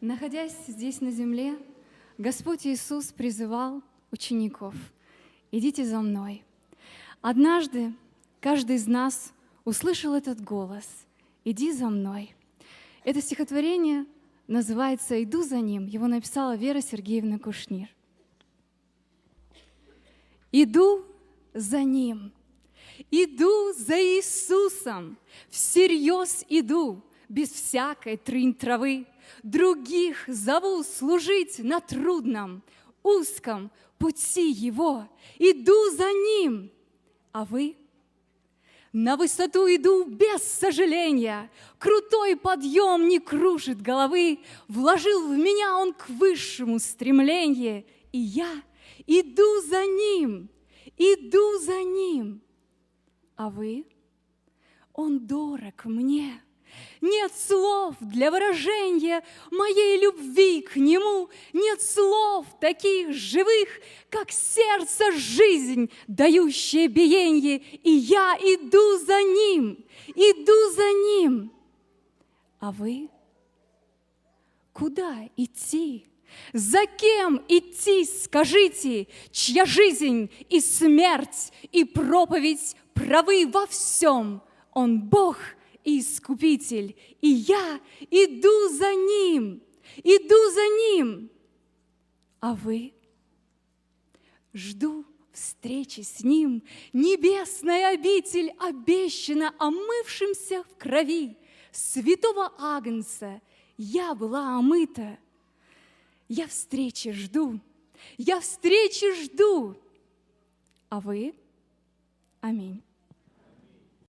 Находясь здесь на земле, Господь Иисус призывал учеников, идите за мной. Однажды каждый из нас услышал этот голос, иди за мной. Это стихотворение называется «Иду за ним». Его написала Вера Сергеевна Кушнир. Иду за ним, иду за Иисусом, всерьез иду, без всякой трынь травы. Других зову служить на трудном, узком пути Его. Иду за Ним, а вы? На высоту иду без сожаления, Крутой подъем не кружит головы, Вложил в меня Он к высшему стремление, И я иду за Ним, иду за Ним. А вы? Он дорог мне, нет слов для выражения моей любви к Нему, нет слов таких живых, как сердце жизнь, дающее биение, и я иду за Ним, иду за Ним. А вы? Куда идти? За кем идти, скажите, чья жизнь и смерть, и проповедь правы во всем? Он Бог — Искупитель, и я иду за Ним, иду за Ним. А вы? Жду встречи с Ним, небесная обитель обещана омывшимся в крови святого Агнца. Я была омыта. Я встречи жду, я встречи жду. А вы? Аминь.